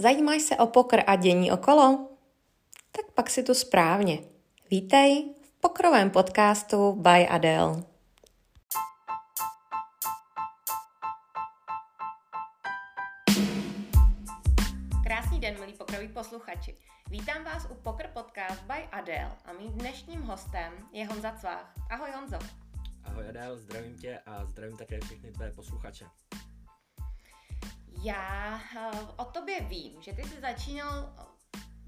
Zajímáš se o pokr a dění okolo? Tak pak si tu správně. Vítej v pokrovém podcastu by Adele. Krásný den, milí pokroví posluchači. Vítám vás u Pokr Podcast by Adele a mým dnešním hostem je Honza Cvách. Ahoj Honzo. Ahoj Adele, zdravím tě a zdravím také všechny tvé posluchače. Já uh, o tobě vím, že ty jsi začínal,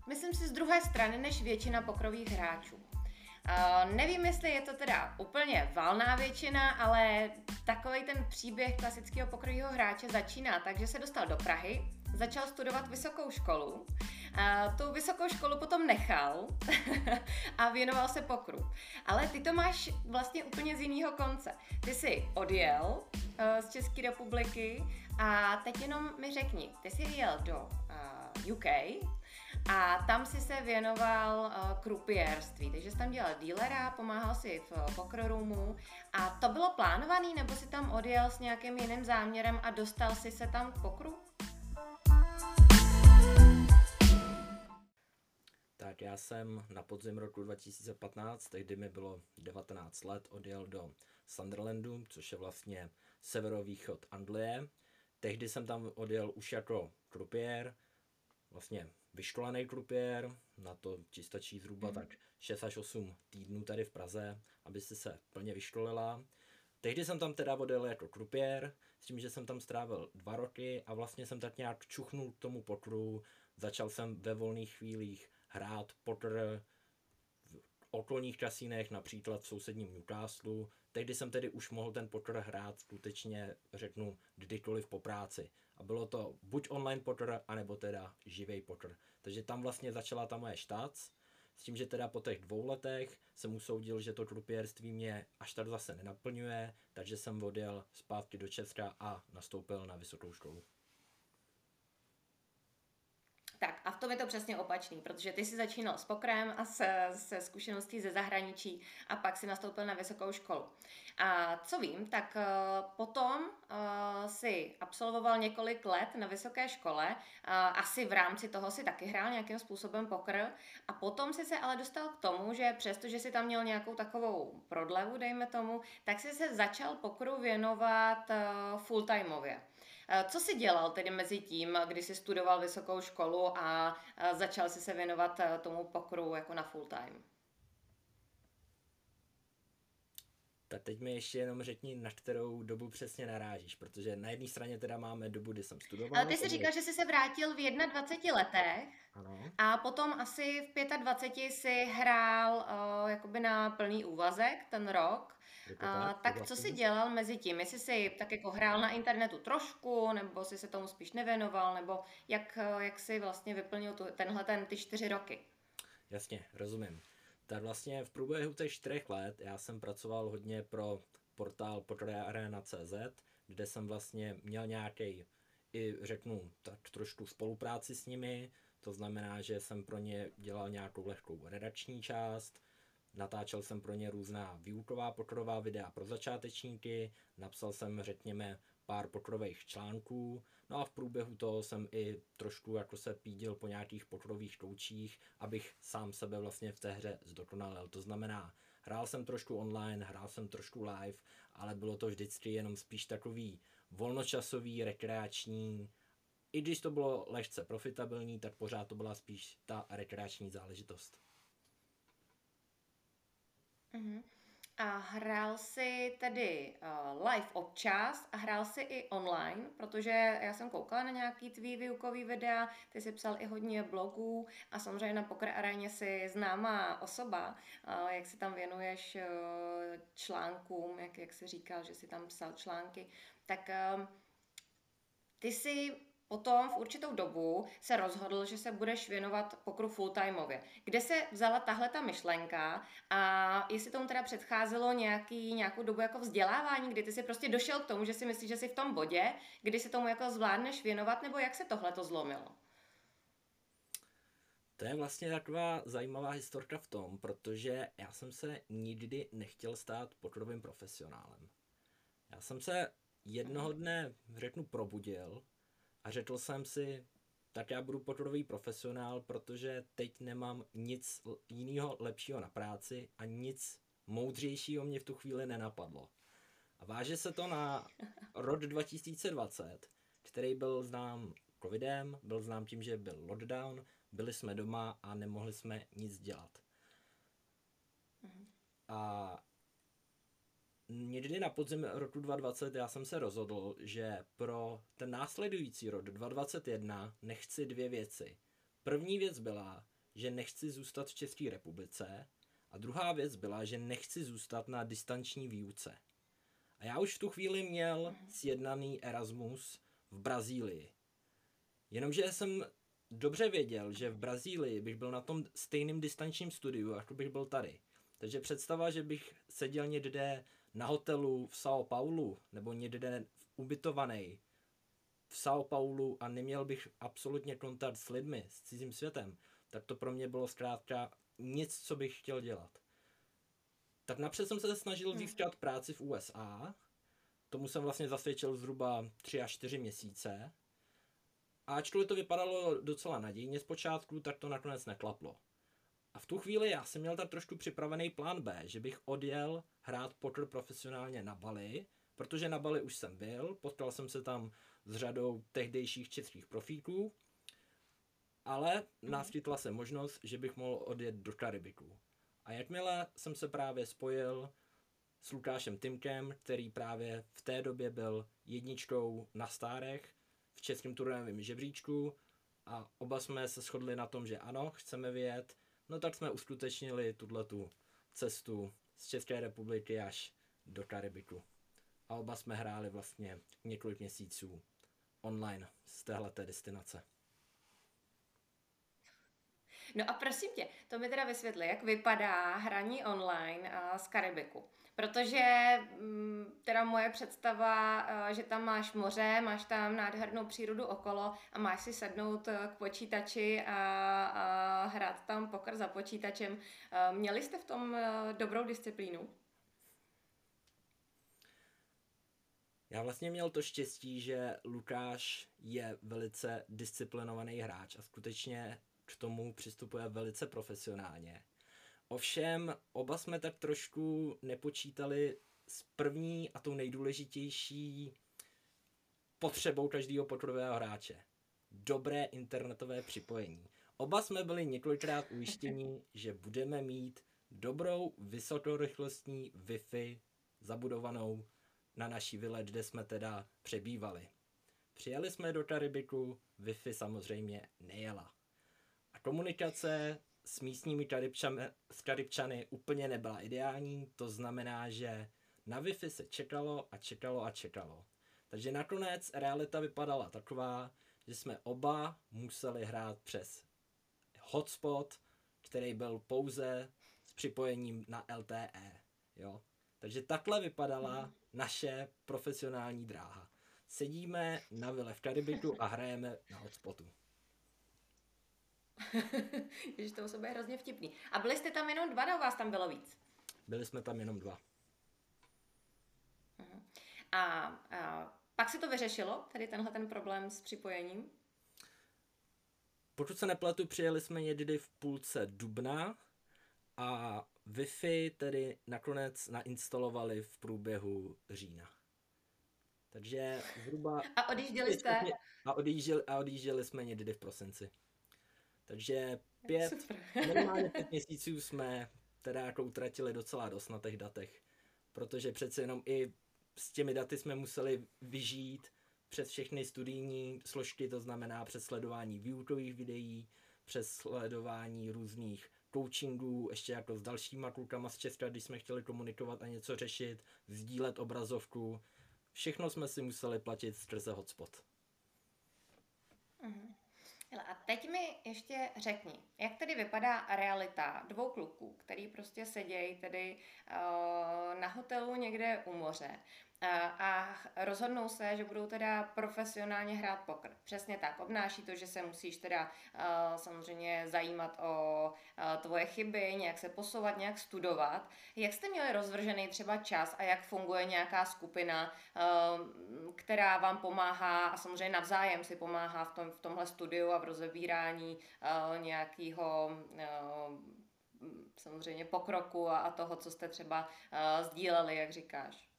myslím si, z druhé strany než většina pokrových hráčů. Uh, nevím, jestli je to teda úplně valná většina, ale takový ten příběh klasického pokrového hráče začíná tak, že se dostal do Prahy, začal studovat vysokou školu, a tu vysokou školu potom nechal a věnoval se pokru. Ale ty to máš vlastně úplně z jiného konce. Ty jsi odjel z České republiky a teď jenom mi řekni, ty jsi jel do uh, UK a tam si se věnoval uh, krupierství, takže jsi tam dělal dealera, pomáhal si v uh, poker roomu a to bylo plánovaný, nebo si tam odjel s nějakým jiným záměrem a dostal si se tam k pokru? Tak já jsem na podzim roku 2015, tehdy mi bylo 19 let, odjel do Sunderlandu, což je vlastně severovýchod Anglie. Tehdy jsem tam odjel už jako krupiér, vlastně vyškolený krupiér, na to ti stačí zhruba mm. tak 6 až 8 týdnů tady v Praze, aby si se plně vyškolila. Tehdy jsem tam teda odjel jako krupiér, s tím, že jsem tam strávil dva roky a vlastně jsem tak nějak čuchnul k tomu pokru, začal jsem ve volných chvílích hrát poker okolních kasínech, například v sousedním Newcastle. Tehdy jsem tedy už mohl ten poker hrát skutečně, řeknu, kdykoliv po práci. A bylo to buď online poker, anebo teda živý poker. Takže tam vlastně začala ta moje štac. S tím, že teda po těch dvou letech jsem usoudil, že to krupierství mě až tak zase nenaplňuje, takže jsem odjel zpátky do Česka a nastoupil na vysokou školu. Tak a v tom je to přesně opačný, protože ty jsi začínal s pokrem a se, se zkušeností ze zahraničí a pak si nastoupil na vysokou školu. A co vím, tak uh, potom uh, si absolvoval několik let na vysoké škole, uh, asi v rámci toho si taky hrál nějakým způsobem pokr a potom si se ale dostal k tomu, že přestože si tam měl nějakou takovou prodlevu, dejme tomu, tak si se začal pokru věnovat full-timeově. Eh, co jsi dělal tedy mezi tím, kdy jsi studoval vysokou školu a začal jsi se věnovat eh, tomu pokru jako na full time? Tak teď mi ještě jenom řekni, na kterou dobu přesně narážíš, protože na jedné straně teda máme dobu, kdy jsem studoval. Ale ty jsi říkal, že jsi se vrátil v 21 letech ano. a potom asi v 25 si hrál uh, jakoby na plný úvazek ten rok. A, tak co jsi dělal mezi tím? Jestli jsi tak jako hrál na internetu trošku, nebo jsi se tomu spíš nevěnoval, nebo jak, jak jsi vlastně vyplnil tu, tenhle ten, ty čtyři roky? Jasně, rozumím. Tak vlastně v průběhu těch čtyřech let já jsem pracoval hodně pro portál Arena.cz, kde jsem vlastně měl nějaký i řeknu tak trošku spolupráci s nimi, to znamená, že jsem pro ně dělal nějakou lehkou redakční část, Natáčel jsem pro ně různá výuková pokrová videa pro začátečníky, napsal jsem, řekněme, pár pokrových článků, no a v průběhu toho jsem i trošku jako se pídil po nějakých pokrových koučích, abych sám sebe vlastně v té hře zdokonalil. To znamená, hrál jsem trošku online, hrál jsem trošku live, ale bylo to vždycky jenom spíš takový volnočasový, rekreační, i když to bylo lehce profitabilní, tak pořád to byla spíš ta rekreační záležitost. Uh-huh. A hrál si tedy uh, live občas a hrál si i online, protože já jsem koukala na nějaký tvý výukový videa, ty jsi psal i hodně blogů a samozřejmě na Poker Aréně si známá osoba, uh, jak si tam věnuješ uh, článkům, jak, jak jsi říkal, že si tam psal články, tak uh, ty jsi potom v určitou dobu se rozhodl, že se budeš věnovat pokru fulltimeově. Kde se vzala tahle ta myšlenka a jestli tomu teda předcházelo nějaký, nějakou dobu jako vzdělávání, kdy ty si prostě došel k tomu, že si myslíš, že jsi v tom bodě, kdy se tomu jako zvládneš věnovat, nebo jak se tohle to zlomilo? To je vlastně taková zajímavá historka v tom, protože já jsem se nikdy nechtěl stát pokrovým profesionálem. Já jsem se jednoho dne, řeknu, probudil a řekl jsem si, tak já budu podvodový profesionál, protože teď nemám nic jiného lepšího na práci a nic moudřejšího mě v tu chvíli nenapadlo. A váže se to na rok 2020, který byl znám covidem, byl znám tím, že byl lockdown, byli jsme doma a nemohli jsme nic dělat. A někdy na podzim roku 2020 já jsem se rozhodl, že pro ten následující rok 2021 nechci dvě věci. První věc byla, že nechci zůstat v České republice a druhá věc byla, že nechci zůstat na distanční výuce. A já už v tu chvíli měl sjednaný Erasmus v Brazílii. Jenomže jsem dobře věděl, že v Brazílii bych byl na tom stejném distančním studiu, jako bych byl tady. Takže představa, že bych seděl někde na hotelu v São Paulo nebo někde ubytovaný v São Paulo a neměl bych absolutně kontakt s lidmi, s cizím světem, tak to pro mě bylo zkrátka nic, co bych chtěl dělat. Tak napřed jsem se snažil hmm. získat práci v USA, tomu jsem vlastně zasvědčil zhruba 3 až 4 měsíce. A ačkoliv to vypadalo docela nadějně zpočátku, tak to nakonec neklaplo. A v tu chvíli já jsem měl tak trošku připravený plán B, že bych odjel hrát poker profesionálně na Bali, protože na Bali už jsem byl, potkal jsem se tam s řadou tehdejších českých profíků, ale naskytla se možnost, že bych mohl odjet do Karibiku. A jakmile jsem se právě spojil s Lukášem Timkem, který právě v té době byl jedničkou na stárech v českém turnajem žebříčku a oba jsme se shodli na tom, že ano, chceme vyjet, no tak jsme uskutečnili tuto cestu z České republiky až do Karibiku. A oba jsme hráli vlastně několik měsíců online z téhleté destinace. No a prosím tě, to mi teda vysvětli, jak vypadá hraní online z Karibiku. Protože mm, teda moje představa, že tam máš moře, máš tam nádhernou přírodu okolo a máš si sednout e, k počítači a, a hrát tam pokr za počítačem. Měli jste v tom dobrou disciplínu? Já vlastně měl to štěstí, že Lukáš je velice disciplinovaný hráč a skutečně k tomu přistupuje velice profesionálně. Ovšem, oba jsme tak trošku nepočítali s první a tou nejdůležitější potřebou každého pokrudového hráče. Dobré internetové připojení. Oba jsme byli několikrát ujištěni, že budeme mít dobrou vysokorychlostní Wi-Fi zabudovanou na naší vile, kde jsme teda přebývali. Přijeli jsme do Karibiku, Wi-Fi samozřejmě nejela. Komunikace s místními Karibčany, s Karibčany úplně nebyla ideální, to znamená, že na Wi-Fi se čekalo a čekalo a čekalo. Takže nakonec realita vypadala taková, že jsme oba museli hrát přes hotspot, který byl pouze s připojením na LTE. Jo? Takže takhle vypadala naše profesionální dráha. Sedíme na vile v Karibiku a hrajeme na hotspotu. Ježiš, to bude hrozně vtipný. A byli jste tam jenom dva, nebo vás tam bylo víc? Byli jsme tam jenom dva. Uh-huh. A, a pak se to vyřešilo, tady tenhle ten problém s připojením? Pokud se nepletu, přijeli jsme někdy v půlce dubna a Wi-Fi tedy nakonec nainstalovali v průběhu října. Takže zhruba... A odjížděli jste? A odjížděli, a odjížděli jsme někdy v prosinci. Takže pět, minimálně pět měsíců jsme teda jako utratili docela dost na těch datech, protože přece jenom i s těmi daty jsme museli vyžít přes všechny studijní složky, to znamená přes sledování výukových videí, přes sledování různých coachingů, ještě jako s dalšíma klukama z Česka, když jsme chtěli komunikovat a něco řešit, sdílet obrazovku. Všechno jsme si museli platit skrze hotspot. Uh-huh. A teď mi ještě řekni, jak tedy vypadá realita dvou kluků, který prostě sedějí tedy uh, na hotelu někde u moře a rozhodnou se, že budou teda profesionálně hrát pokr. Přesně tak. Obnáší to, že se musíš teda samozřejmě zajímat o tvoje chyby, nějak se posouvat, nějak studovat. Jak jste měli rozvržený třeba čas a jak funguje nějaká skupina, která vám pomáhá a samozřejmě navzájem si pomáhá v, tom, v tomhle studiu a v rozebírání nějakého samozřejmě pokroku a, toho, co jste třeba sdíleli, jak říkáš?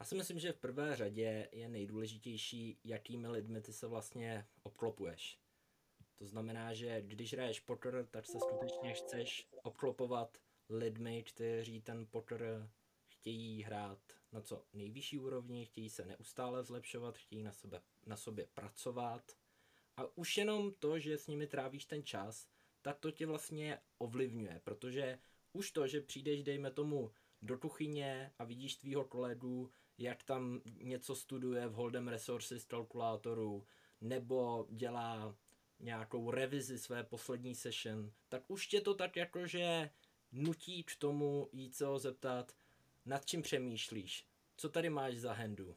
Já si myslím, že v prvé řadě je nejdůležitější, jakými lidmi ty se vlastně obklopuješ. To znamená, že když hraješ poker, tak se skutečně chceš obklopovat lidmi, kteří ten poker chtějí hrát na co nejvyšší úrovni, chtějí se neustále zlepšovat, chtějí na, sebe, na sobě pracovat. A už jenom to, že s nimi trávíš ten čas, tak to tě vlastně ovlivňuje, protože už to, že přijdeš, dejme tomu, do kuchyně a vidíš tvýho kolegu, jak tam něco studuje v Hold'em Resources kalkulátoru, nebo dělá nějakou revizi své poslední session, tak už tě to tak jakože nutí k tomu jít se ho zeptat, nad čím přemýšlíš, co tady máš za handu.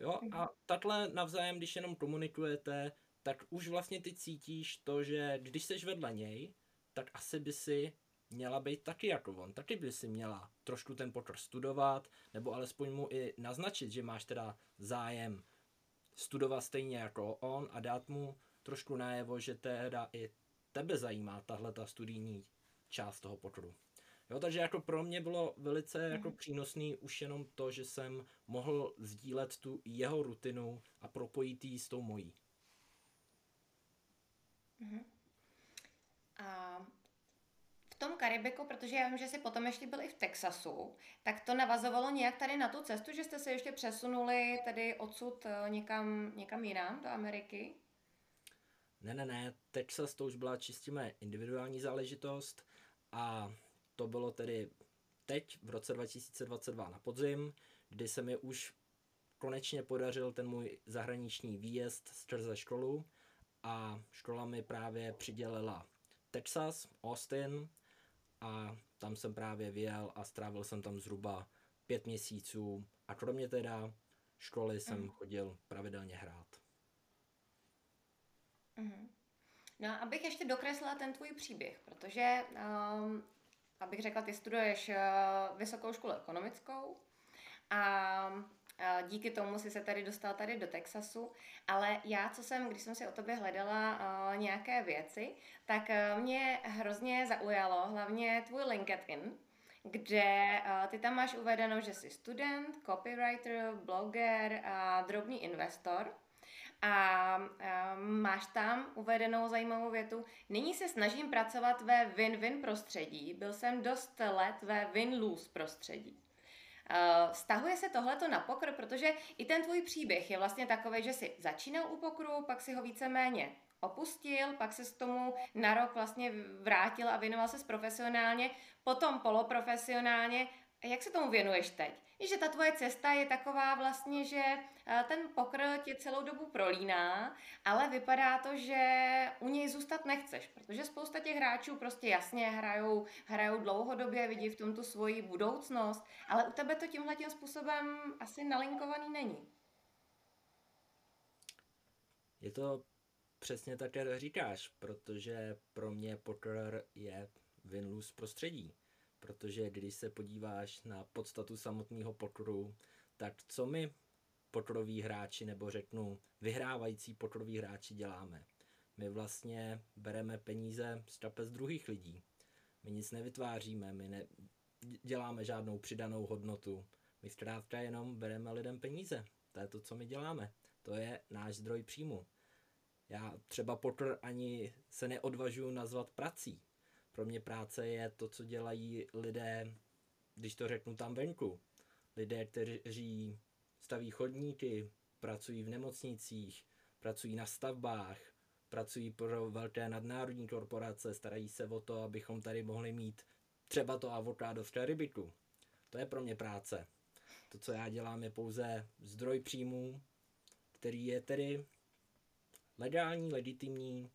Jo, a mhm. takhle navzájem, když jenom komunikujete, tak už vlastně ty cítíš to, že když seš vedle něj, tak asi by si měla být taky jako on. Taky by si měla trošku ten poker studovat, nebo alespoň mu i naznačit, že máš teda zájem studovat stejně jako on a dát mu trošku najevo, že teda i tebe zajímá tahle ta studijní část toho pokeru. Jo, takže jako pro mě bylo velice mm. jako přínosný už jenom to, že jsem mohl sdílet tu jeho rutinu a propojit ji s tou mojí. Mm. A tom Karibiku, protože já vím, že jsi potom ještě byli v Texasu, tak to navazovalo nějak tady na tu cestu, že jste se ještě přesunuli tady odsud eh, někam, někam jinam do Ameriky? Ne, ne, ne, Texas to už byla čistě moje individuální záležitost a to bylo tedy teď v roce 2022 na podzim, kdy se mi už konečně podařil ten můj zahraniční výjezd skrze školu a škola mi právě přidělila Texas, Austin a tam jsem právě vyjel a strávil jsem tam zhruba pět měsíců a kromě teda školy jsem mm. chodil pravidelně hrát. Mm. No, abych ještě dokreslila ten tvůj příběh, protože, um, abych řekla, ty studuješ uh, vysokou školu ekonomickou a Díky tomu si se tady dostal tady do Texasu, ale já, co jsem, když jsem si o tobě hledala uh, nějaké věci, tak uh, mě hrozně zaujalo hlavně tvůj LinkedIn, kde ty tam máš uvedeno, že jsi student, copywriter, bloger a drobný investor. A máš tam uvedenou zajímavou větu. Nyní se snažím pracovat ve win-win prostředí. Byl jsem dost let ve win-lose prostředí. Stahuje se tohleto na pokr, protože i ten tvůj příběh je vlastně takový, že jsi začínal u pokru, pak si ho víceméně opustil, pak se s tomu na rok vlastně vrátil a věnoval se profesionálně, potom poloprofesionálně. Jak se tomu věnuješ teď? Že ta tvoje cesta je taková vlastně, že eh, ten pokr tě celou dobu prolíná, ale vypadá to, že u něj zůstat nechceš, protože spousta těch hráčů prostě jasně hrajou, hrajou dlouhodobě, vidí v tom tu svoji budoucnost, ale u tebe to tímhle tím způsobem asi nalinkovaný není. Je to přesně tak, jak říkáš, protože pro mě poker je win-lose prostředí protože když se podíváš na podstatu samotného pokeru, tak co my pokeroví hráči, nebo řeknu vyhrávající pokroví hráči děláme? My vlastně bereme peníze z kapes druhých lidí. My nic nevytváříme, my ne, děláme žádnou přidanou hodnotu. My zkrátka jenom bereme lidem peníze. To je to, co my děláme. To je náš zdroj příjmu. Já třeba poker ani se neodvažuji nazvat prací. Pro mě práce je to, co dělají lidé, když to řeknu tam venku. Lidé, kteří staví chodníky, pracují v nemocnicích, pracují na stavbách, pracují pro velké nadnárodní korporace, starají se o to, abychom tady mohli mít třeba to avokádo v Karibiku. To je pro mě práce. To, co já dělám, je pouze zdroj příjmů, který je tedy legální, legitimní,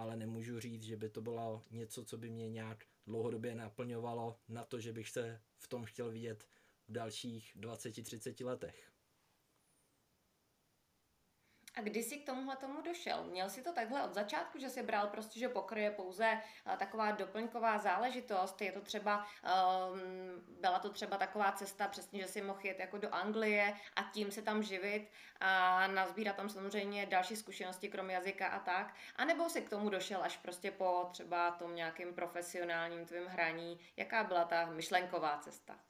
ale nemůžu říct, že by to bylo něco, co by mě nějak dlouhodobě naplňovalo na to, že bych se v tom chtěl vidět v dalších 20-30 letech. A kdy jsi k tomuhle tomu došel? Měl jsi to takhle od začátku, že jsi bral prostě, že pokr je pouze uh, taková doplňková záležitost? Je to třeba, um, byla to třeba taková cesta přesně, že si mohl jet jako do Anglie a tím se tam živit a nazbírat tam samozřejmě další zkušenosti krom jazyka a tak? A nebo jsi k tomu došel až prostě po třeba tom nějakým profesionálním tvým hraní? Jaká byla ta myšlenková cesta?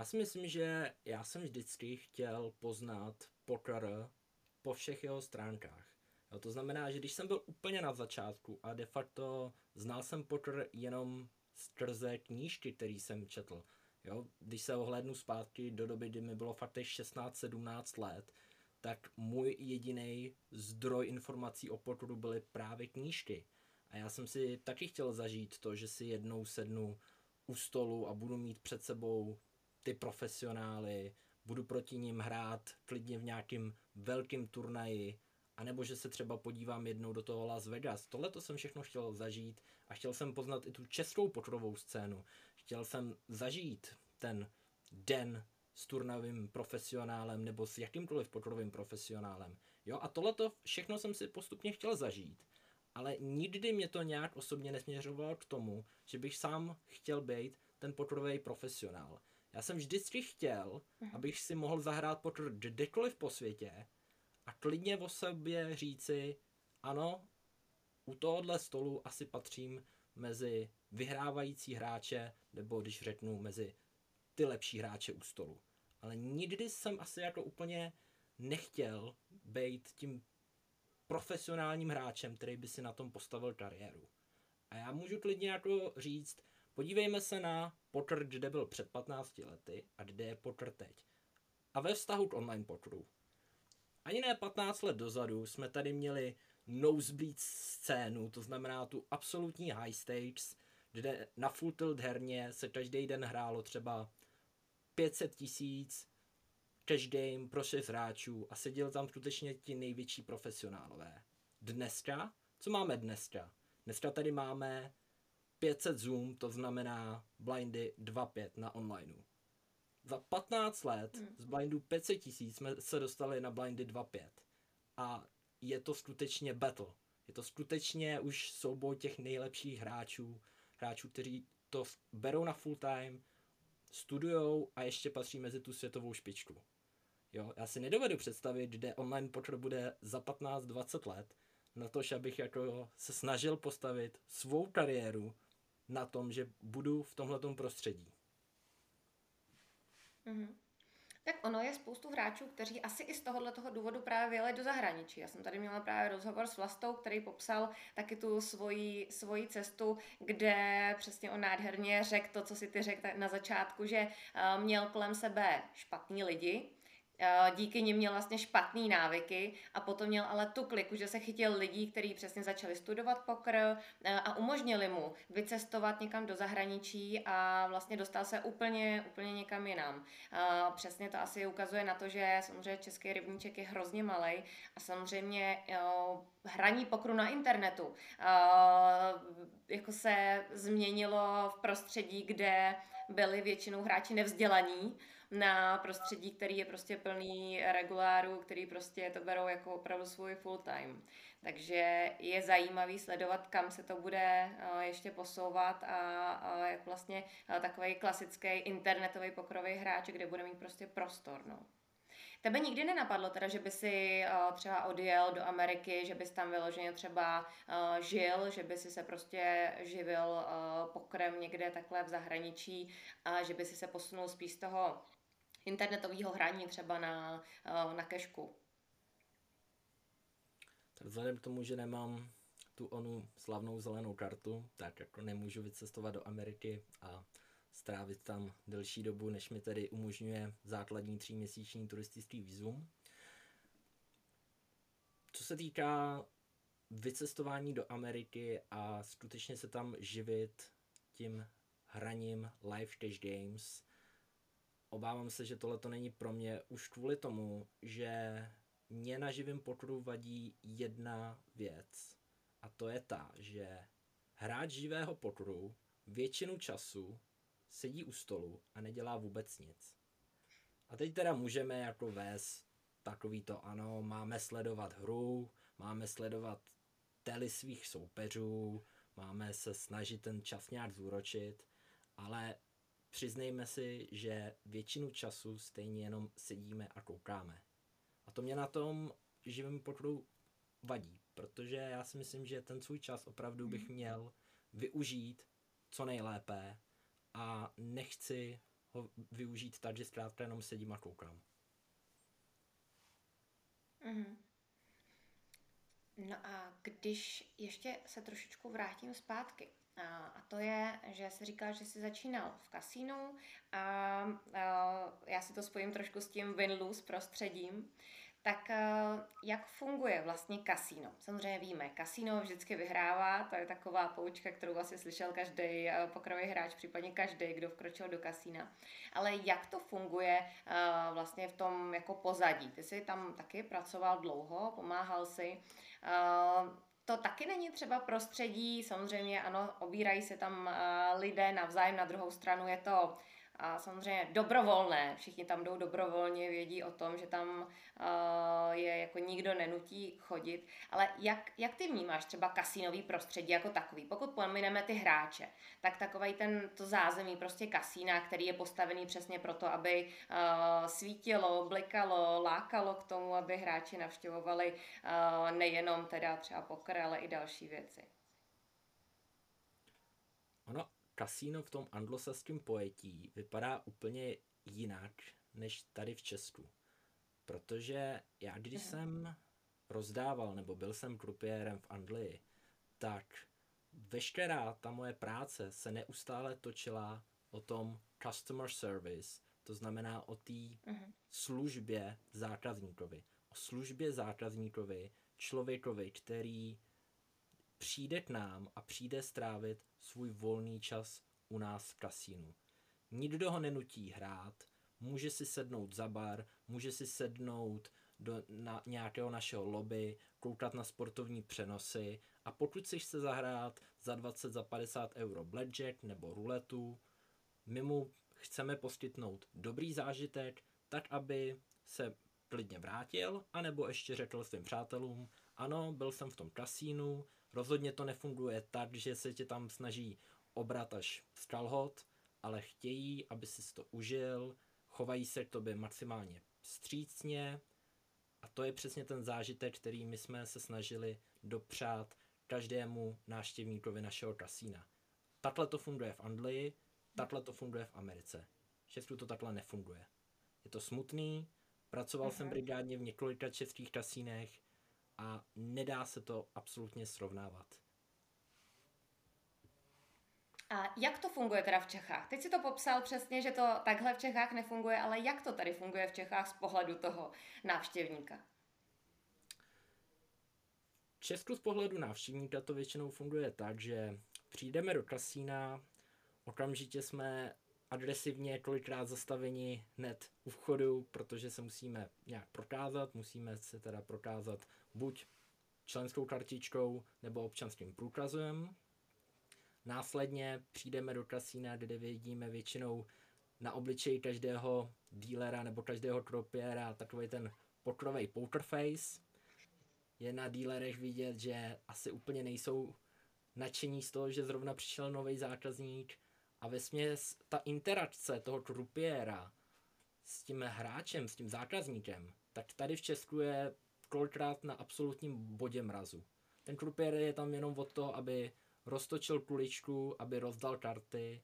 Já si myslím, že já jsem vždycky chtěl poznat poker po všech jeho stránkách. Jo, to znamená, že když jsem byl úplně na začátku a de facto znal jsem poker jenom skrze knížky, který jsem četl. Jo, když se ohlédnu zpátky do doby, kdy mi bylo fakt 16-17 let, tak můj jediný zdroj informací o pokeru byly právě knížky. A já jsem si taky chtěl zažít to, že si jednou sednu u stolu a budu mít před sebou ty profesionály, budu proti ním hrát klidně v nějakém velkém turnaji, anebo že se třeba podívám jednou do toho Las Vegas. Tohle to jsem všechno chtěl zažít a chtěl jsem poznat i tu českou pokrovou scénu. Chtěl jsem zažít ten den s turnavým profesionálem nebo s jakýmkoliv pokrovým profesionálem. Jo, a tohle to všechno jsem si postupně chtěl zažít. Ale nikdy mě to nějak osobně nesměřovalo k tomu, že bych sám chtěl být ten pokrový profesionál. Já jsem vždycky chtěl, mhm. abych si mohl zahrát poker kdekoliv po světě a klidně o sobě říci, ano, u tohohle stolu asi patřím mezi vyhrávající hráče, nebo když řeknu mezi ty lepší hráče u stolu. Ale nikdy jsem asi jako úplně nechtěl být tím profesionálním hráčem, který by si na tom postavil kariéru. A já můžu klidně jako říct, Podívejme se na poker, kde byl před 15 lety a kde je poker teď. A ve vztahu k online pokeru. Ani ne 15 let dozadu jsme tady měli nosebleed scénu, to znamená tu absolutní high stakes, kde na full tilt herně se každý den hrálo třeba 500 tisíc cash game pro 6 hráčů a seděl tam skutečně ti největší profesionálové. Dneska, co máme dneska? Dneska tady máme 500 zoom, to znamená blindy 2.5 na onlineu. Za 15 let hmm. z blindu 500 tisíc jsme se dostali na blindy 2.5. A je to skutečně battle. Je to skutečně už souboj těch nejlepších hráčů, hráčů, kteří to berou na full time, studujou a ještě patří mezi tu světovou špičku. Jo, já si nedovedu představit, kde online poker bude za 15-20 let, na to, abych jako se snažil postavit svou kariéru na tom, že budu v tomhle prostředí. Mm-hmm. Tak ono je spoustu hráčů, kteří asi i z tohohle toho důvodu právě vyjeli do zahraničí. Já jsem tady měla právě rozhovor s Vlastou, který popsal taky tu svoji, svoji cestu, kde přesně on nádherně řekl to, co si ty řekl na začátku, že eh, měl kolem sebe špatní lidi, díky nim měl vlastně špatný návyky a potom měl ale tu kliku, že se chytil lidí, kteří přesně začali studovat pokr eh, a umožnili mu vycestovat někam do zahraničí a vlastně dostal se úplně, úplně někam jinam. Eh, přesně to asi ukazuje na to, že samozřejmě český rybníček je hrozně malý a samozřejmě hraní pokru na internetu jako se změnilo v prostředí, kde byli většinou hráči nevzdělaní, na prostředí, který je prostě plný reguláru, který prostě to berou jako opravdu svůj full time. Takže je zajímavý sledovat, kam se to bude eh, ještě posouvat a jak vlastně eh, takový klasický internetový pokrový hráč, kde bude mít prostě prostor. No. Tebe nikdy nenapadlo teda, že by si uh, třeba odjel do Ameriky, že bys tam vyloženě třeba uh, žil, že by si se prostě živil uh, pokrem někde takhle v zahraničí a že by si se posunul spíš z toho internetového hraní třeba na, eh, na kešku. Tak vzhledem k tomu, že nemám tu onu slavnou zelenou kartu, tak jako nemůžu vycestovat do Ameriky a strávit tam delší dobu, než mi tedy umožňuje základní tříměsíční turistický výzum. Co se týká vycestování do Ameriky a skutečně se tam živit tím hraním live cash games, obávám se, že tohle to není pro mě už kvůli tomu, že mě na živém pokru vadí jedna věc. A to je ta, že hráč živého pokru většinu času sedí u stolu a nedělá vůbec nic. A teď teda můžeme jako vést takový to, ano, máme sledovat hru, máme sledovat tely svých soupeřů, máme se snažit ten čas nějak zúročit, ale přiznejme si, že většinu času stejně jenom sedíme a koukáme. A to mě na tom živém pokru vadí, protože já si myslím, že ten svůj čas opravdu bych mhm. měl využít co nejlépe a nechci ho využít tak, že zkrátka jenom sedím a koukám. Mm-hmm. No a když ještě se trošičku vrátím zpátky, a to je, že se říká, že jsi začínal v kasínu a, a já si to spojím trošku s tím win-lose prostředím. Tak eh, jak funguje vlastně kasíno? Samozřejmě víme, kasíno vždycky vyhrává, to je taková poučka, kterou asi slyšel každý eh, pokrový hráč, případně každý, kdo vkročil do kasína. Ale jak to funguje eh, vlastně v tom jako pozadí? Ty jsi tam taky pracoval dlouho, pomáhal si. To taky není třeba prostředí, samozřejmě ano, obírají se tam lidé navzájem, na druhou stranu je to a samozřejmě dobrovolné, všichni tam jdou dobrovolně, vědí o tom, že tam uh, je jako nikdo nenutí chodit, ale jak, jak ty vnímáš třeba kasínový prostředí jako takový? Pokud pomineme ty hráče, tak takový ten, to zázemí prostě kasína, který je postavený přesně proto, aby uh, svítilo, blikalo, lákalo k tomu, aby hráči navštěvovali uh, nejenom teda třeba pokr, ale i další věci. Ono, kasíno v tom anglosaském pojetí vypadá úplně jinak než tady v Česku. Protože já když mhm. jsem rozdával nebo byl jsem krupiérem v Anglii, tak veškerá ta moje práce se neustále točila o tom customer service, to znamená o té uh-huh. službě zákazníkovi. O službě zákazníkovi, člověkovi, který přijde k nám a přijde strávit svůj volný čas u nás v kasínu. Nikdo ho nenutí hrát, může si sednout za bar, může si sednout do na nějakého našeho lobby, koukat na sportovní přenosy a pokud si chce zahrát za 20, za 50 euro blackjack nebo ruletu, my mu chceme poskytnout dobrý zážitek, tak aby se klidně vrátil, anebo ještě řekl svým přátelům, ano, byl jsem v tom kasínu, Rozhodně to nefunguje tak, že se tě tam snaží obrat až z kalhot, ale chtějí, aby si to užil, chovají se k tobě maximálně střícně a to je přesně ten zážitek, který my jsme se snažili dopřát každému návštěvníkovi našeho kasína. Takhle to funguje v Anglii, takhle to funguje v Americe. V Česku to takhle nefunguje. Je to smutný, pracoval Aha. jsem mhm. brigádně v několika českých kasínech, a nedá se to absolutně srovnávat. A jak to funguje teda v Čechách? Teď si to popsal přesně, že to takhle v Čechách nefunguje, ale jak to tady funguje v Čechách z pohledu toho návštěvníka? V Česku z pohledu návštěvníka to většinou funguje tak, že přijdeme do kasína, okamžitě jsme agresivně kolikrát zastaveni hned u vchodu, protože se musíme nějak prokázat, musíme se teda prokázat buď členskou kartičkou nebo občanským průkazem. Následně přijdeme do kasína, kde vidíme většinou na obličeji každého dílera nebo každého kropiera takový ten pokrovej poker face. Je na dílerech vidět, že asi úplně nejsou nadšení z toho, že zrovna přišel nový zákazník a ve směs ta interakce toho krupiéra s tím hráčem, s tím zákazníkem, tak tady v Česku je kolikrát na absolutním bodě mrazu. Ten krupier je tam jenom od toho, aby roztočil kuličku, aby rozdal karty,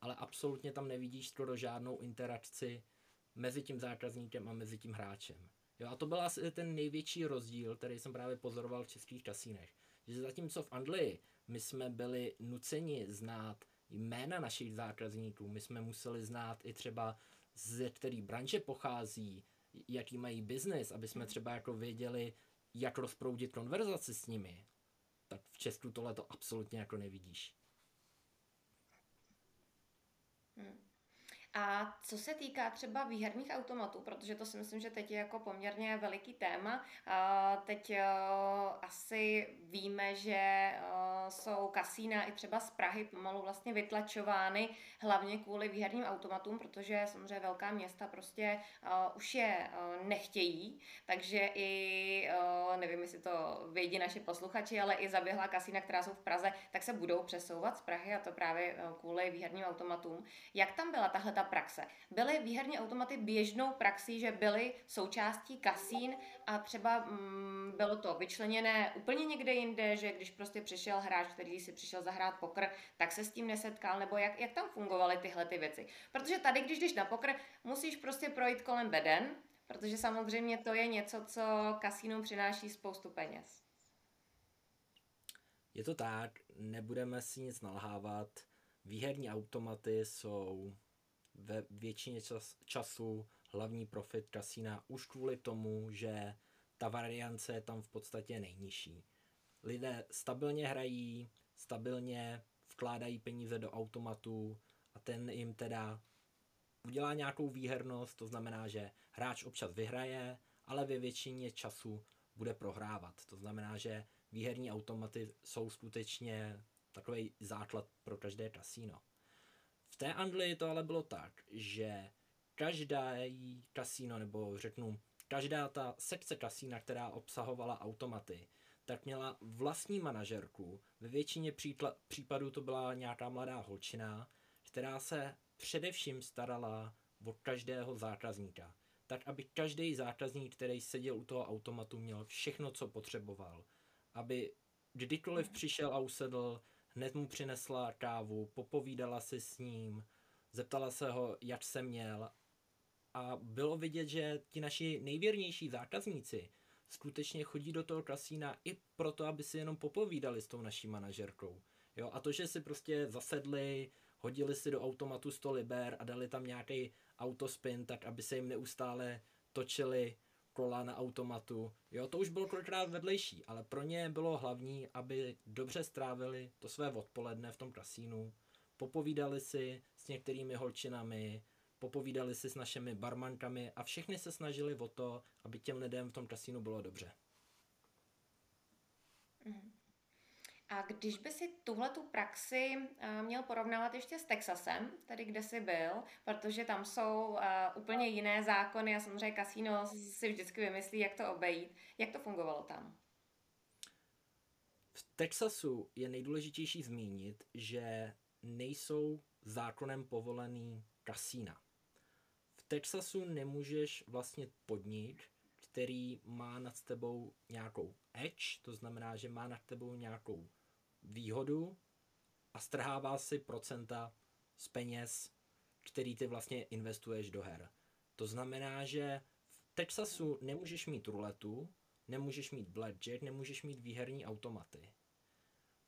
ale absolutně tam nevidíš skoro žádnou interakci mezi tím zákazníkem a mezi tím hráčem. Jo, a to byl asi ten největší rozdíl, který jsem právě pozoroval v českých kasínech. Že zatímco v Anglii my jsme byli nuceni znát jména našich zákazníků, my jsme museli znát i třeba z který branže pochází, jaký mají biznis, aby jsme třeba jako věděli, jak rozproudit konverzaci s nimi, tak v Česku tohle to absolutně jako nevidíš. Hmm. A co se týká třeba výherních automatů, protože to si myslím, že teď je jako poměrně veliký téma. Teď asi víme, že jsou kasína i třeba z Prahy pomalu vlastně vytlačovány, hlavně kvůli výherním automatům, protože samozřejmě velká města prostě už je nechtějí, takže i, nevím, jestli to vědí naši posluchači, ale i zaběhla kasína, která jsou v Praze, tak se budou přesouvat z Prahy a to právě kvůli výherním automatům. Jak tam byla tahle ta praxe? Byly výherní automaty běžnou praxí, že byly součástí kasín a třeba mm, bylo to vyčleněné úplně někde jinde, že když prostě přišel hráč, který si přišel zahrát pokr, tak se s tím nesetkal, nebo jak, jak tam fungovaly tyhle ty věci. Protože tady, když jdeš na pokr, musíš prostě projít kolem beden, protože samozřejmě to je něco, co kasínu přináší spoustu peněz. Je to tak, nebudeme si nic nalhávat. Výherní automaty jsou ve většině čas, času hlavní profit kasína už kvůli tomu, že ta variance je tam v podstatě nejnižší. Lidé stabilně hrají, stabilně vkládají peníze do automatu a ten jim teda udělá nějakou výhernost, to znamená, že hráč občas vyhraje, ale ve většině času bude prohrávat. To znamená, že výherní automaty jsou skutečně takový základ pro každé kasíno. V té Anglii to ale bylo tak, že každá kasíno, nebo řeknu, každá ta sekce kasína, která obsahovala automaty, tak měla vlastní manažerku. Ve většině případů to byla nějaká mladá holčina, která se především starala o každého zákazníka. Tak, aby každý zákazník, který seděl u toho automatu, měl všechno, co potřeboval. Aby kdykoliv přišel a usedl, hned mu přinesla kávu, popovídala si s ním, zeptala se ho, jak se měl a bylo vidět, že ti naši nejvěrnější zákazníci skutečně chodí do toho kasína i proto, aby si jenom popovídali s tou naší manažerkou. Jo, a to, že si prostě zasedli, hodili si do automatu 100 liber a dali tam nějaký autospin, tak aby se jim neustále točili kola na automatu. Jo, to už bylo kolikrát vedlejší, ale pro ně bylo hlavní, aby dobře strávili to své odpoledne v tom kasínu, popovídali si s některými holčinami, popovídali si s našimi barmankami a všechny se snažili o to, aby těm lidem v tom kasínu bylo dobře. A když by si tuhle tu praxi uh, měl porovnávat ještě s Texasem, tady kde jsi byl, protože tam jsou uh, úplně jiné zákony a samozřejmě kasíno si vždycky vymyslí, jak to obejít. Jak to fungovalo tam? V Texasu je nejdůležitější zmínit, že nejsou zákonem povolený kasína. V Texasu nemůžeš vlastně podnik, který má nad tebou nějakou edge, to znamená, že má nad tebou nějakou výhodu a strhává si procenta z peněz, který ty vlastně investuješ do her. To znamená, že v Texasu nemůžeš mít ruletu, nemůžeš mít blackjack, nemůžeš mít výherní automaty.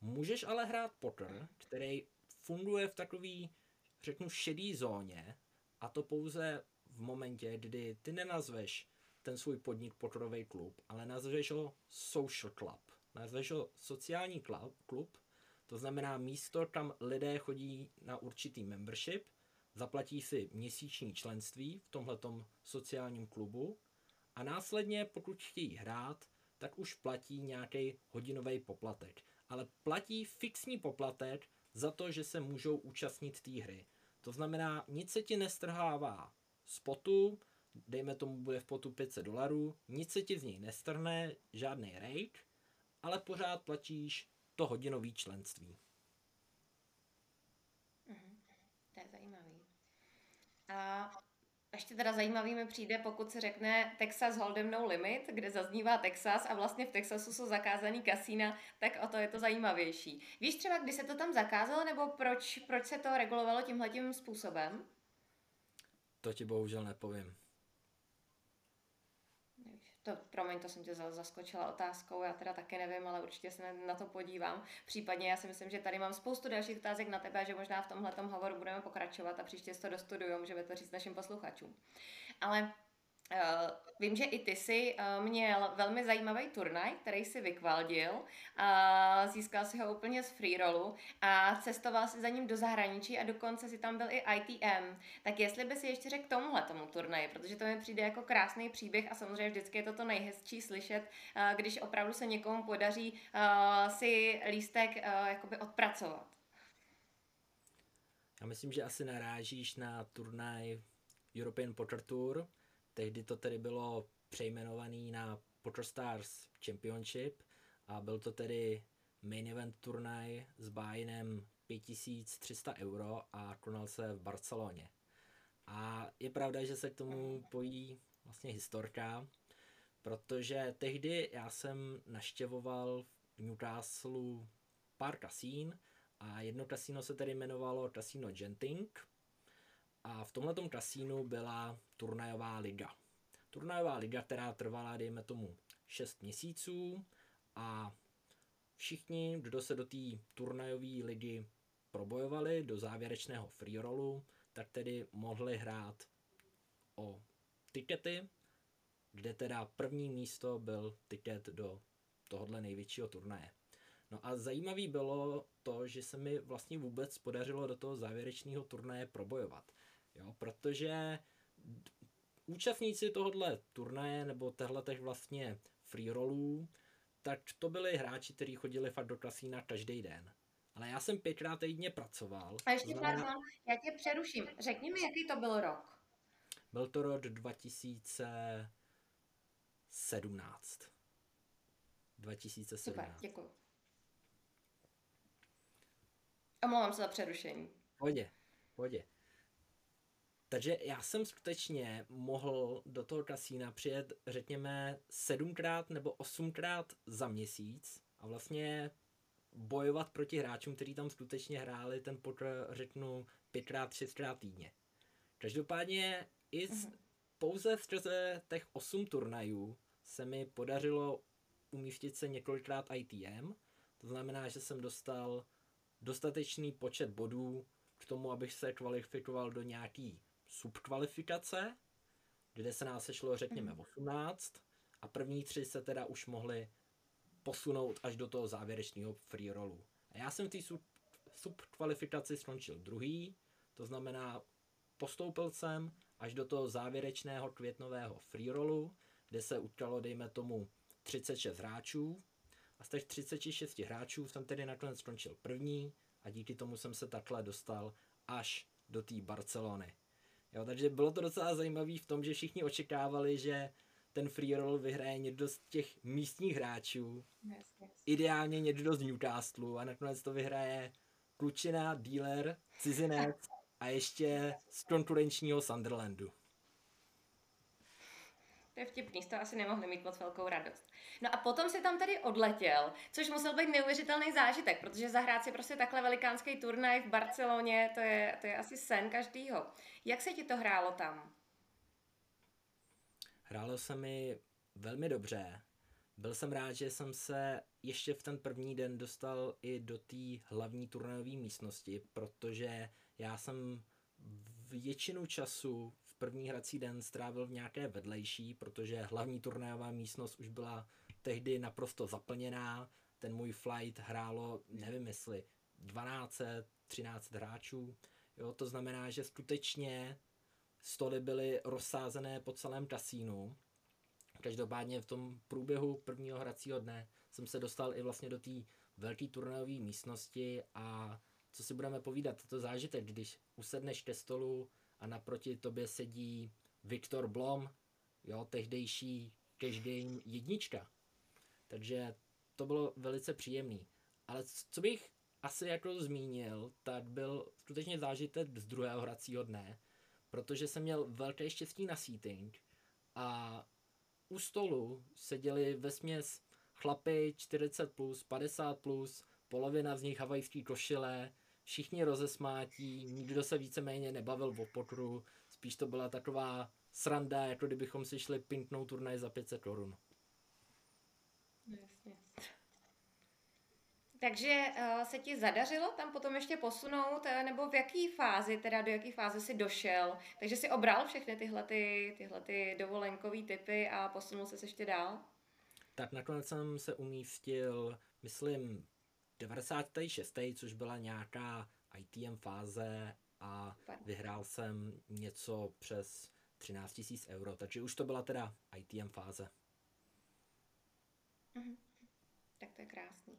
Můžeš ale hrát poker, který funguje v takový, řeknu, šedý zóně a to pouze v momentě, kdy ty nenazveš ten svůj podnik pokerový klub, ale nazveš ho social club nazveš ho sociální klub, to znamená místo, kam lidé chodí na určitý membership, zaplatí si měsíční členství v tomhletom sociálním klubu a následně, pokud chtějí hrát, tak už platí nějaký hodinový poplatek. Ale platí fixní poplatek za to, že se můžou účastnit té hry. To znamená, nic se ti nestrhává z potu, dejme tomu bude v potu 500 dolarů, nic se ti z něj nestrhne, žádný rate, ale pořád platíš to hodinový členství. Mhm. To je zajímavý. A ještě teda zajímavý mi přijde, pokud se řekne Texas Hold'em No Limit, kde zaznívá Texas a vlastně v Texasu jsou zakázaný kasína, tak o to je to zajímavější. Víš třeba, kdy se to tam zakázalo, nebo proč, proč se to regulovalo tímhletím způsobem? To ti bohužel nepovím. To, promiň, to jsem tě zaskočila otázkou, já teda taky nevím, ale určitě se na to podívám. Případně já si myslím, že tady mám spoustu dalších otázek na tebe, že možná v tomhle hovoru budeme pokračovat a příště to dostuduju, můžeme to říct našim posluchačům. Ale Uh, vím, že i ty jsi uh, měl velmi zajímavý turnaj, který si vykvaldil. Uh, získal si ho úplně z freerollu a cestoval si za ním do zahraničí a dokonce si tam byl i ITM. Tak jestli by si ještě řekl tomuhle tomu turnaji, protože to mi přijde jako krásný příběh a samozřejmě vždycky je to to nejhezčí slyšet, uh, když opravdu se někomu podaří uh, si lístek uh, jakoby odpracovat. Já myslím, že asi narážíš na turnaj European Poker Tour, Tehdy to tedy bylo přejmenovaný na PokerStars Championship a byl to tedy main event turnaj s bájinem 5300 euro a konal se v Barceloně. A je pravda, že se k tomu pojí vlastně historka, protože tehdy já jsem naštěvoval v Newcastle pár kasín a jedno kasíno se tedy jmenovalo Casino Genting a v tomhle kasínu byla turnajová liga. Turnajová liga, která trvala, dejme tomu, 6 měsíců a všichni, kdo se do té turnajové ligy probojovali do závěrečného freerollu, tak tedy mohli hrát o tikety, kde teda první místo byl tiket do tohohle největšího turnaje. No a zajímavý bylo to, že se mi vlastně vůbec podařilo do toho závěrečného turnaje probojovat. Jo, protože účastníci tohohle turnaje nebo těch vlastně free rollů, tak to byli hráči, kteří chodili fakt do kasína každý den. Ale já jsem pětkrát týdně pracoval. A ještě znamená... pardon, já tě přeruším. Řekni mi, jaký to byl rok. Byl to rok 2017. 2017. Super, děkuji. Omlouvám se za přerušení. Pohodě, pohodě. Takže já jsem skutečně mohl do toho kasína přijet, řekněme, sedmkrát nebo osmkrát za měsíc a vlastně bojovat proti hráčům, kteří tam skutečně hráli ten poker, řeknu, pětkrát, šestkrát týdně. Každopádně i z, mm-hmm. pouze skrze těch osm turnajů se mi podařilo umístit se několikrát ITM, to znamená, že jsem dostal dostatečný počet bodů k tomu, abych se kvalifikoval do nějaký subkvalifikace, kde se nás sešlo řekněme 18 mhm. a první tři se teda už mohli posunout až do toho závěrečného free rollu. A já jsem v té sub, subkvalifikaci skončil druhý, to znamená postoupil jsem až do toho závěrečného květnového free rollu, kde se utkalo, dejme tomu, 36 hráčů. A z těch 36 hráčů jsem tedy nakonec skončil první a díky tomu jsem se takhle dostal až do té Barcelony. Jo, takže bylo to docela zajímavé v tom, že všichni očekávali, že ten free roll vyhraje někdo z těch místních hráčů, yes, yes. ideálně někdo z Newcastle a nakonec to vyhraje klučina, dealer, cizinec a ještě z konkurenčního Sunderlandu. To je vtipný, z toho asi nemohli mít moc velkou radost. No a potom si tam tedy odletěl, což musel být neuvěřitelný zážitek, protože zahrát si prostě takhle velikánský turnaj v Barceloně, to je, to je asi sen každýho. Jak se ti to hrálo tam? Hrálo se mi velmi dobře. Byl jsem rád, že jsem se ještě v ten první den dostal i do té hlavní turnajové místnosti, protože já jsem většinu času první hrací den strávil v nějaké vedlejší, protože hlavní turnajová místnost už byla tehdy naprosto zaplněná. Ten můj flight hrálo, nevím jestli, 12, 13 hráčů. Jo, to znamená, že skutečně stoly byly rozsázené po celém kasínu. Každopádně v tom průběhu prvního hracího dne jsem se dostal i vlastně do té velké turnajové místnosti a co si budeme povídat, to zážitek, když usedneš ke stolu a naproti tobě sedí Viktor Blom, jo, tehdejší game jednička. Takže to bylo velice příjemný. Ale co bych asi jako zmínil, tak byl skutečně zážitek z druhého hracího dne, protože jsem měl velké štěstí na seating a u stolu seděli ve směs chlapy 40+, plus, 50+, plus, polovina z nich havajský košile, všichni rozesmátí, nikdo se víceméně nebavil o pokru, spíš to byla taková sranda, jako kdybychom si šli pinknout turnaj za 500 korun. Jasně. Takže uh, se ti zadařilo tam potom ještě posunout, uh, nebo v jaký fázi, teda do jaký fáze si došel? Takže si obral všechny tyhle, ty, tyhle ty dovolenkové typy a posunul se ještě dál? Tak nakonec jsem se umístil, myslím, 96. což byla nějaká ITM fáze a vyhrál jsem něco přes 13 000 euro, takže už to byla teda ITM fáze. Mhm. Tak to je krásný.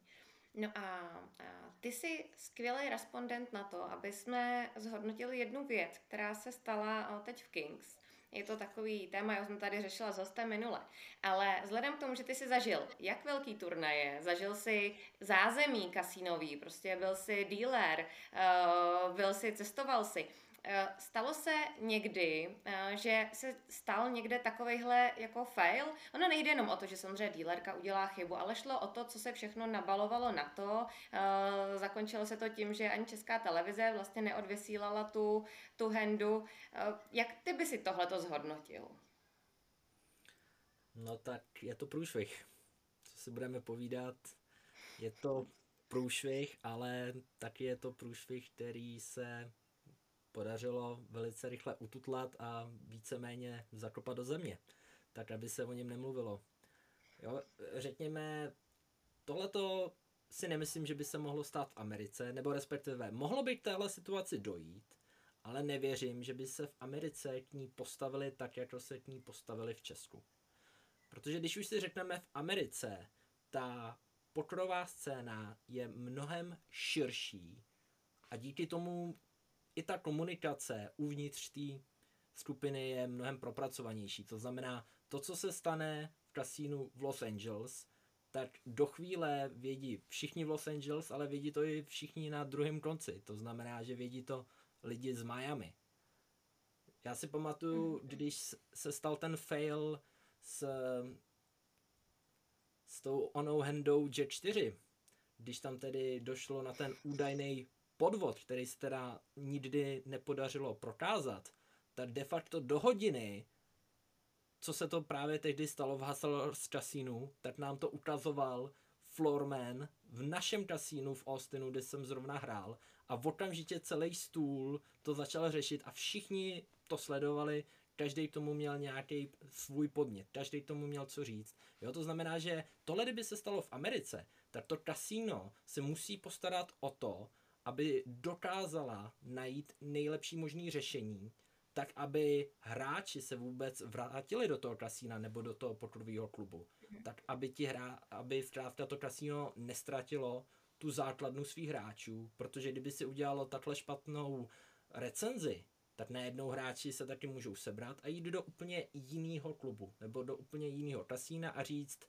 No a, a ty jsi skvělý respondent na to, aby jsme zhodnotili jednu věc, která se stala teď v Kings. Je to takový téma, já jsem tady řešila s hostem minule. Ale vzhledem k tomu, že ty jsi zažil jak velký turnaje, zažil si zázemí kasínový, prostě byl si dealer, uh, byl si, cestoval si, Eh, stalo se někdy, eh, že se stal někde takovejhle jako fail? Ono nejde jenom o to, že samozřejmě dílerka udělá chybu, ale šlo o to, co se všechno nabalovalo na to. Eh, zakončilo se to tím, že ani česká televize vlastně neodvysílala tu, tu hendu. Jak ty by si tohleto zhodnotil? No tak je to průšvih. Co si budeme povídat? Je to průšvih, ale taky je to průšvih, který se podařilo velice rychle ututlat a víceméně zakopat do země, tak aby se o něm nemluvilo. Jo, řekněme, tohleto si nemyslím, že by se mohlo stát v Americe, nebo respektive mohlo by k téhle situaci dojít, ale nevěřím, že by se v Americe k ní postavili tak, jako se k ní postavili v Česku. Protože když už si řekneme v Americe, ta pokrová scéna je mnohem širší a díky tomu i ta komunikace uvnitř té skupiny je mnohem propracovanější. To znamená, to, co se stane v kasínu v Los Angeles, tak do chvíle vědí všichni v Los Angeles, ale vědí to i všichni na druhém konci. To znamená, že vědí to lidi z Miami. Já si pamatuju, když se stal ten fail s, s tou onou handou Jack 4, když tam tedy došlo na ten údajný podvod, který se teda nikdy nepodařilo prokázat, tak de facto do hodiny, co se to právě tehdy stalo v Hustlers kasínu, tak nám to ukazoval floorman v našem kasínu v Austinu, kde jsem zrovna hrál a okamžitě celý stůl to začal řešit a všichni to sledovali, každý tomu měl nějaký svůj podnět, každý tomu měl co říct. Jo, to znamená, že tohle, kdyby se stalo v Americe, tak to kasíno se musí postarat o to, aby dokázala najít nejlepší možný řešení, tak aby hráči se vůbec vrátili do toho kasína nebo do toho pokrového klubu. Mm. Tak aby ti hra, aby zkrátka to kasíno nestratilo tu základnu svých hráčů, protože kdyby si udělalo takhle špatnou recenzi, tak najednou hráči se taky můžou sebrat a jít do úplně jiného klubu nebo do úplně jiného kasína a říct,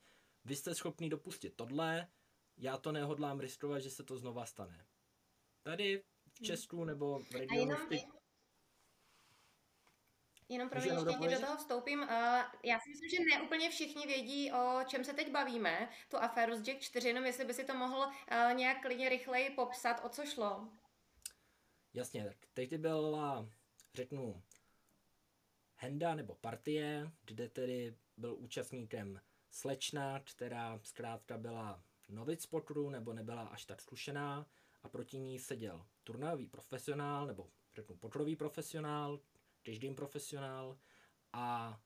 vy jste schopný dopustit tohle, já to nehodlám riskovat, že se to znova stane tady v hmm. Česku nebo v regionu. A jenom, ty... Jenom pro mě ještě do toho vstoupím. Uh, já si myslím, že ne úplně všichni vědí, o čem se teď bavíme, tu aféru z Jack 4, jenom jestli by si to mohl uh, nějak klidně rychleji popsat, o co šlo. Jasně, tak teď byla, řeknu, henda nebo partie, kde tedy byl účastníkem slečna, která zkrátka byla novic pokru nebo nebyla až tak zkušená a proti ní seděl turnajový profesionál, nebo řeknu pokrový profesionál, každým profesionál a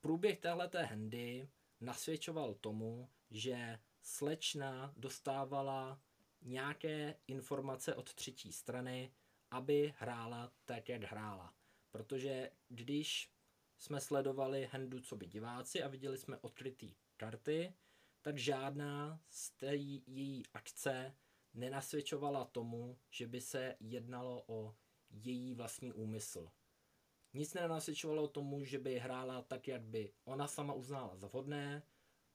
průběh téhleté handy nasvědčoval tomu, že slečna dostávala nějaké informace od třetí strany, aby hrála tak, jak hrála. Protože když jsme sledovali handu co by diváci a viděli jsme odkrytý karty, tak žádná z té její akce nenasvědčovala tomu, že by se jednalo o její vlastní úmysl. Nic nenasvědčovalo tomu, že by hrála tak, jak by ona sama uznala za vhodné,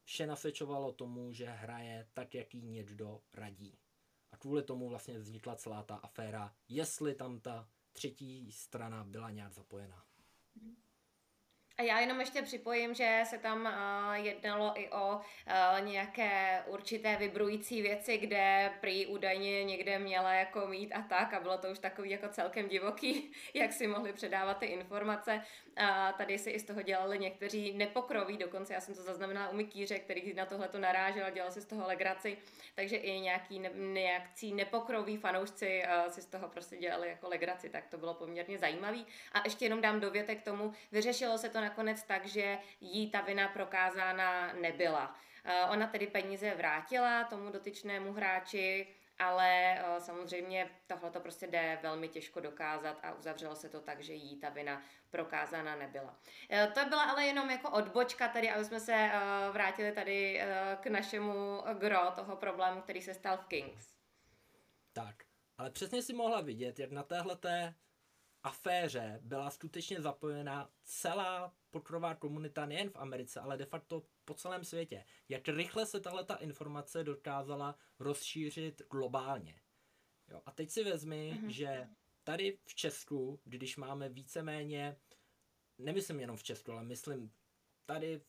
vše nasvědčovalo tomu, že hraje tak, jak jí někdo radí. A kvůli tomu vlastně vznikla celá ta aféra, jestli tam ta třetí strana byla nějak zapojená. A já jenom ještě připojím, že se tam uh, jednalo i o uh, nějaké určité vybrující věci, kde prý údajně někde měla jako mít a tak a bylo to už takový jako celkem divoký, jak si mohli předávat ty informace. A tady si i z toho dělali někteří nepokroví, dokonce já jsem to zaznamenala u Mikýře, který na tohle to narážel a dělal si z toho legraci, takže i nějaký ne, nějakcí nepokroví fanoušci uh, si z toho prostě dělali jako legraci, tak to bylo poměrně zajímavý. A ještě jenom dám dovětek tomu, vyřešilo se to nakonec tak, že jí ta vina prokázána nebyla. Eh, ona tedy peníze vrátila tomu dotyčnému hráči, ale eh, samozřejmě tohle to prostě jde velmi těžko dokázat a uzavřelo se to tak, že jí ta vina prokázána nebyla. Eh, to byla ale jenom jako odbočka tady, aby jsme se vrátili tady k našemu gro toho problému, který se stal v Kings. Tak, ale přesně si mohla vidět, jak na téhleté aféře byla skutečně zapojena celá pokrová komunita nejen v Americe, ale de facto po celém světě. Jak rychle se tahle ta informace dokázala rozšířit globálně. Jo, a teď si vezmi, mm-hmm. že tady v Česku, když máme víceméně, nemyslím jenom v Česku, ale myslím tady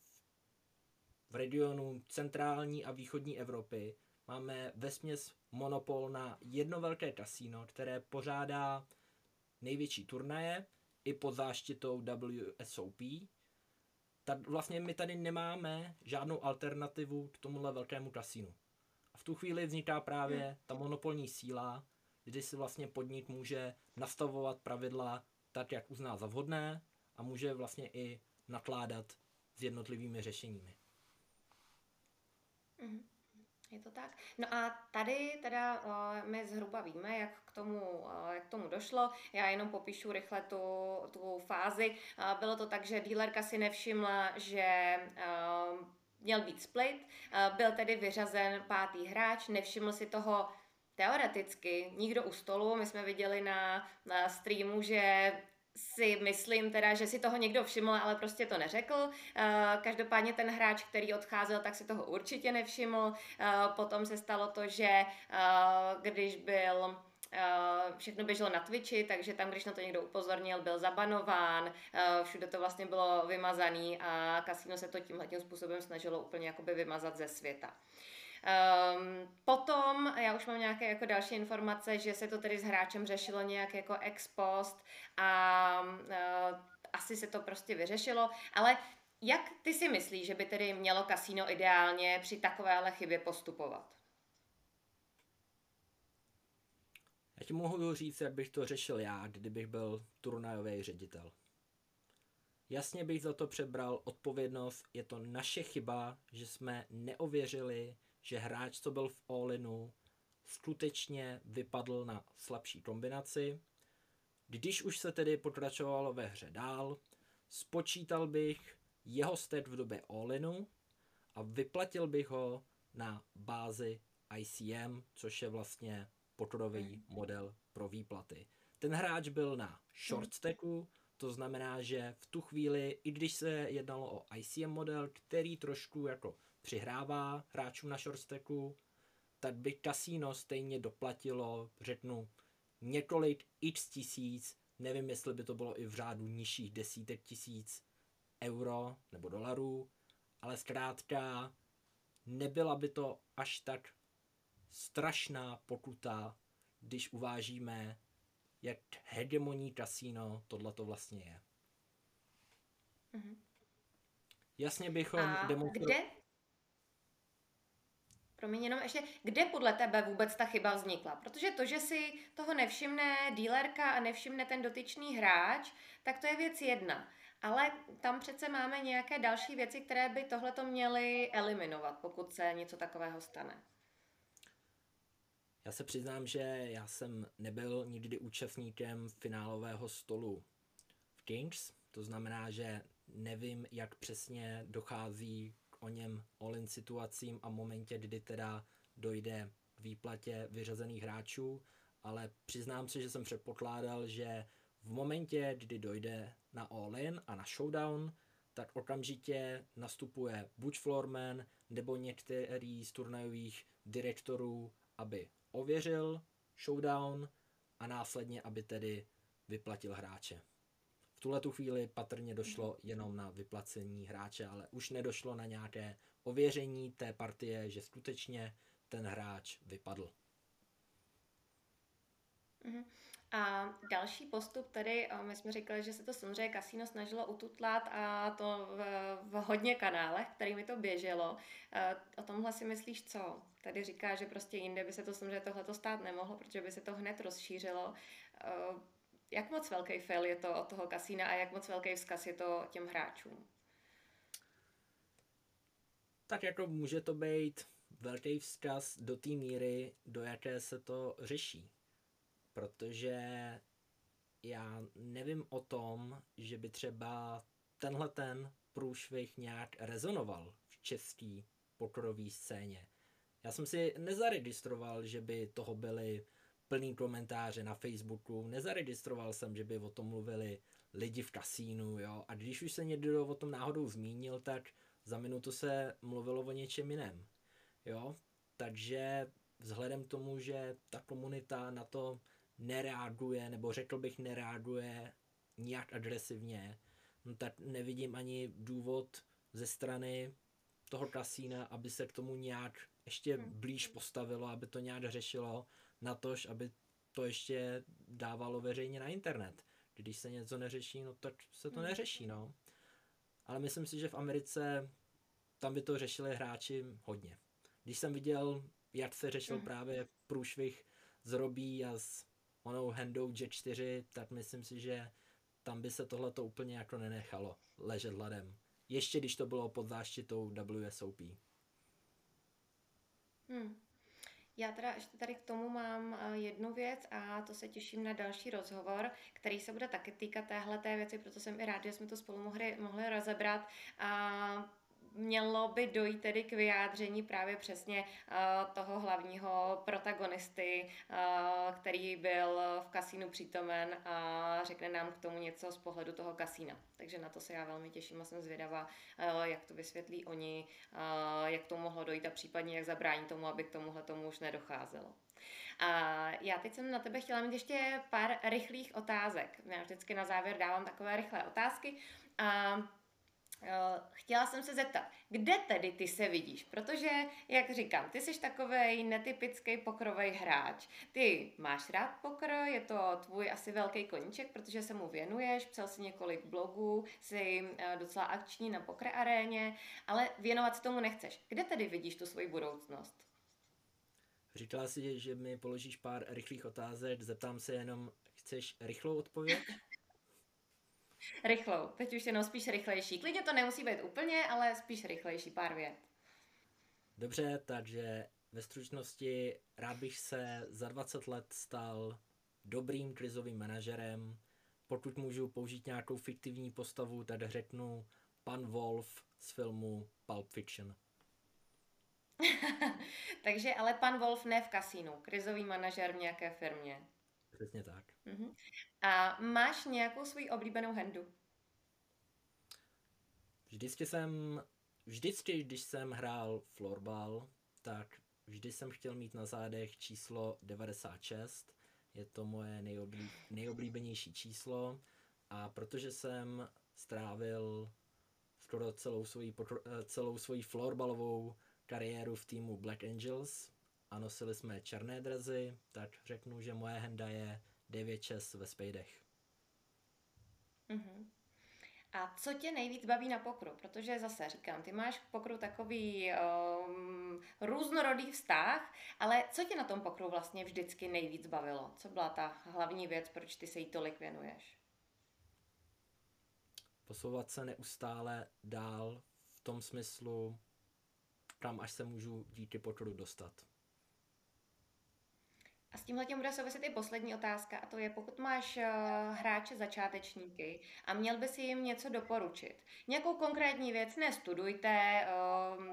v regionu centrální a východní Evropy, máme vesměs monopol na jedno velké kasíno, které pořádá největší turnaje i pod záštitou WSOP, tak vlastně my tady nemáme žádnou alternativu k tomuhle velkému kasínu. A v tu chvíli vzniká právě hmm. ta monopolní síla, kdy si vlastně podnik může nastavovat pravidla tak, jak uzná za vhodné a může vlastně i nakládat s jednotlivými řešeními. Mm. Je to tak? No a tady teda uh, my zhruba víme, jak k tomu, uh, jak k tomu došlo. Já jenom popíšu rychle tu, tu fázi. Uh, bylo to tak, že dílerka si nevšimla, že měl být split, byl tedy vyřazen pátý hráč, nevšiml si toho teoreticky nikdo u stolu. My jsme viděli na, na streamu, že si myslím teda, že si toho někdo všiml, ale prostě to neřekl. Eh, každopádně ten hráč, který odcházel, tak si toho určitě nevšiml. Eh, potom se stalo to, že eh, když byl všechno běželo na Twitchi, takže tam, když na to někdo upozornil, byl zabanován, všude to vlastně bylo vymazaný a kasino se to tímhle tím způsobem snažilo úplně jakoby vymazat ze světa. Um, potom, já už mám nějaké jako další informace, že se to tedy s hráčem řešilo nějak jako ex post a uh, asi se to prostě vyřešilo, ale jak ty si myslíš, že by tedy mělo kasíno ideálně při takovéhle chybě postupovat? Já ti mohu říct, jak bych to řešil já, kdybych byl turnajový ředitel. Jasně bych za to přebral odpovědnost, je to naše chyba, že jsme neověřili že hráč, co byl v all skutečně vypadl na slabší kombinaci. Když už se tedy pokračovalo ve hře dál, spočítal bych jeho stat v době all a vyplatil bych ho na bázi ICM, což je vlastně podrodový mm. model pro výplaty. Ten hráč byl na short stacku, to znamená, že v tu chvíli, i když se jednalo o ICM model, který trošku jako přihrává hráčům na shortstacku, tak by kasíno stejně doplatilo, řeknu, několik x tisíc, nevím, jestli by to bylo i v řádu nižších desítek tisíc euro nebo dolarů, ale zkrátka nebyla by to až tak strašná pokuta, když uvážíme, jak hegemonní kasíno tohle to vlastně je. Mm-hmm. Jasně bychom demonstrovali... Kde? Promiň, jenom ještě, kde podle tebe vůbec ta chyba vznikla? Protože to, že si toho nevšimne dílerka a nevšimne ten dotyčný hráč, tak to je věc jedna. Ale tam přece máme nějaké další věci, které by tohleto měly eliminovat, pokud se něco takového stane. Já se přiznám, že já jsem nebyl nikdy účastníkem finálového stolu v Kings, to znamená, že nevím, jak přesně dochází o něm all situacím a momentě, kdy teda dojde výplatě vyřazených hráčů, ale přiznám se, že jsem předpokládal, že v momentě, kdy dojde na all-in a na showdown, tak okamžitě nastupuje buď floorman nebo některý z turnajových direktorů, aby ověřil showdown a následně, aby tedy vyplatil hráče. V tuhle tu chvíli patrně došlo jenom na vyplacení hráče, ale už nedošlo na nějaké ověření té partie, že skutečně ten hráč vypadl. Mm-hmm. A další postup tady, my jsme říkali, že se to samozřejmě kasíno snažilo ututlat a to v, v hodně kanálech, kterými to běželo. O tomhle si myslíš co? Tady říká, že prostě jinde by se to samozřejmě tohleto stát nemohlo, protože by se to hned rozšířilo. Jak moc velký fail je to od toho kasína a jak moc velký vzkaz je to těm hráčům? Tak jako může to být velký vzkaz do té míry, do jaké se to řeší protože já nevím o tom, že by třeba tenhle ten průšvih nějak rezonoval v české pokrové scéně. Já jsem si nezaregistroval, že by toho byly plný komentáře na Facebooku, nezaregistroval jsem, že by o tom mluvili lidi v kasínu, jo, a když už se někdo o tom náhodou zmínil, tak za minutu se mluvilo o něčem jiném, jo, takže vzhledem k tomu, že ta komunita na to nereaguje, nebo řekl bych nereaguje nějak agresivně, no tak nevidím ani důvod ze strany toho kasína, aby se k tomu nějak ještě hmm. blíž postavilo, aby to nějak řešilo, natož, aby to ještě dávalo veřejně na internet. Když se něco neřeší, no tak se to hmm. neřeší, no. Ale myslím si, že v Americe tam by to řešili hráči hodně. Když jsem viděl, jak se řešil mm. právě průšvih z Robí a s onou handou G4, tak myslím si, že tam by se tohle to úplně jako nenechalo ležet ladem. Ještě když to bylo pod záštitou WSOP. Hmm. Já teda ještě tady k tomu mám eh, jednu věc a to se těším na další rozhovor, který se bude taky týkat téhle té věci, proto jsem i rád, že jsme to spolu mohli, mohli rozebrat. A mělo by dojít tedy k vyjádření právě přesně uh, toho hlavního protagonisty, uh, který byl v kasínu přítomen a řekne nám k tomu něco z pohledu toho kasína. Takže na to se já velmi těším a jsem zvědavá, uh, jak to vysvětlí oni, jak to mohlo dojít a případně jak zabrání tomu, aby k tomuhle tomu už nedocházelo. A já teď jsem na tebe chtěla mít ještě pár rychlých otázek. Já vždycky na závěr dávám takové rychlé otázky. A Eh, chtěla jsem se zeptat, kde tedy ty se vidíš? Protože, jak říkám, ty jsi takový netypický pokrový hráč. Ty máš rád pokr, je to tvůj asi velký koníček, protože se mu věnuješ, psal si několik blogů, jsi eh, docela akční na pokr aréně, ale věnovat se tomu nechceš. Kde tedy vidíš tu svoji budoucnost? Říkala si, že mi položíš pár rychlých otázek, zeptám se jenom, chceš rychlou odpověď? Rychlou. Teď už jenom spíš rychlejší. Klidně to nemusí být úplně, ale spíš rychlejší, pár vět. Dobře, takže ve stručnosti rád bych se za 20 let stal dobrým krizovým manažerem. Pokud můžu použít nějakou fiktivní postavu, tak řeknu pan Wolf z filmu Pulp Fiction. takže ale pan Wolf ne v kasínu, krizový manažer v nějaké firmě. Přesně tak. Uh-huh. A máš nějakou svoji oblíbenou handu? Vždycky jsem, vždycky, když jsem hrál florbal, tak vždy jsem chtěl mít na zádech číslo 96. Je to moje nejoblí, nejoblíbenější číslo a protože jsem strávil skoro celou svoji, celou svoji florbalovou kariéru v týmu Black Angels, a nosili jsme černé drezy, tak řeknu, že moje henda je 9-6 ve spejdech. Uh-huh. A co tě nejvíc baví na pokru? Protože zase říkám, ty máš k pokru takový um, různorodý vztah, ale co tě na tom pokru vlastně vždycky nejvíc bavilo? Co byla ta hlavní věc, proč ty se jí tolik věnuješ? Posouvat se neustále dál v tom smyslu, kam až se můžu díky pokru dostat. A s tímhle tím bude souviset i poslední otázka, a to je, pokud máš uh, hráče začátečníky a měl by si jim něco doporučit. Nějakou konkrétní věc nestudujte, uh,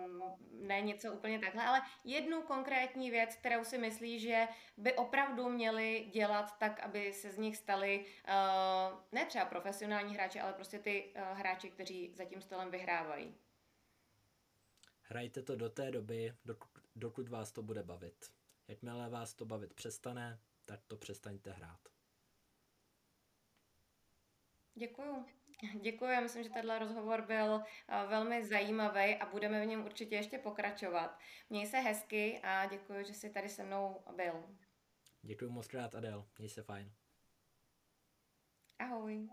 ne něco úplně takhle, ale jednu konkrétní věc, kterou si myslí, že by opravdu měli dělat tak, aby se z nich stali uh, ne třeba profesionální hráči, ale prostě ty uh, hráči, kteří za tím stolem vyhrávají. Hrajte to do té doby, dokud, dokud vás to bude bavit. Jakmile vás to bavit přestane, tak to přestaňte hrát. Děkuju. Děkuji, já myslím, že tenhle rozhovor byl eh, velmi zajímavý a budeme v něm určitě ještě pokračovat. Měj se hezky a děkuji, že jsi tady se mnou byl. Děkuji moc krát, Adel. Měj se fajn. Ahoj.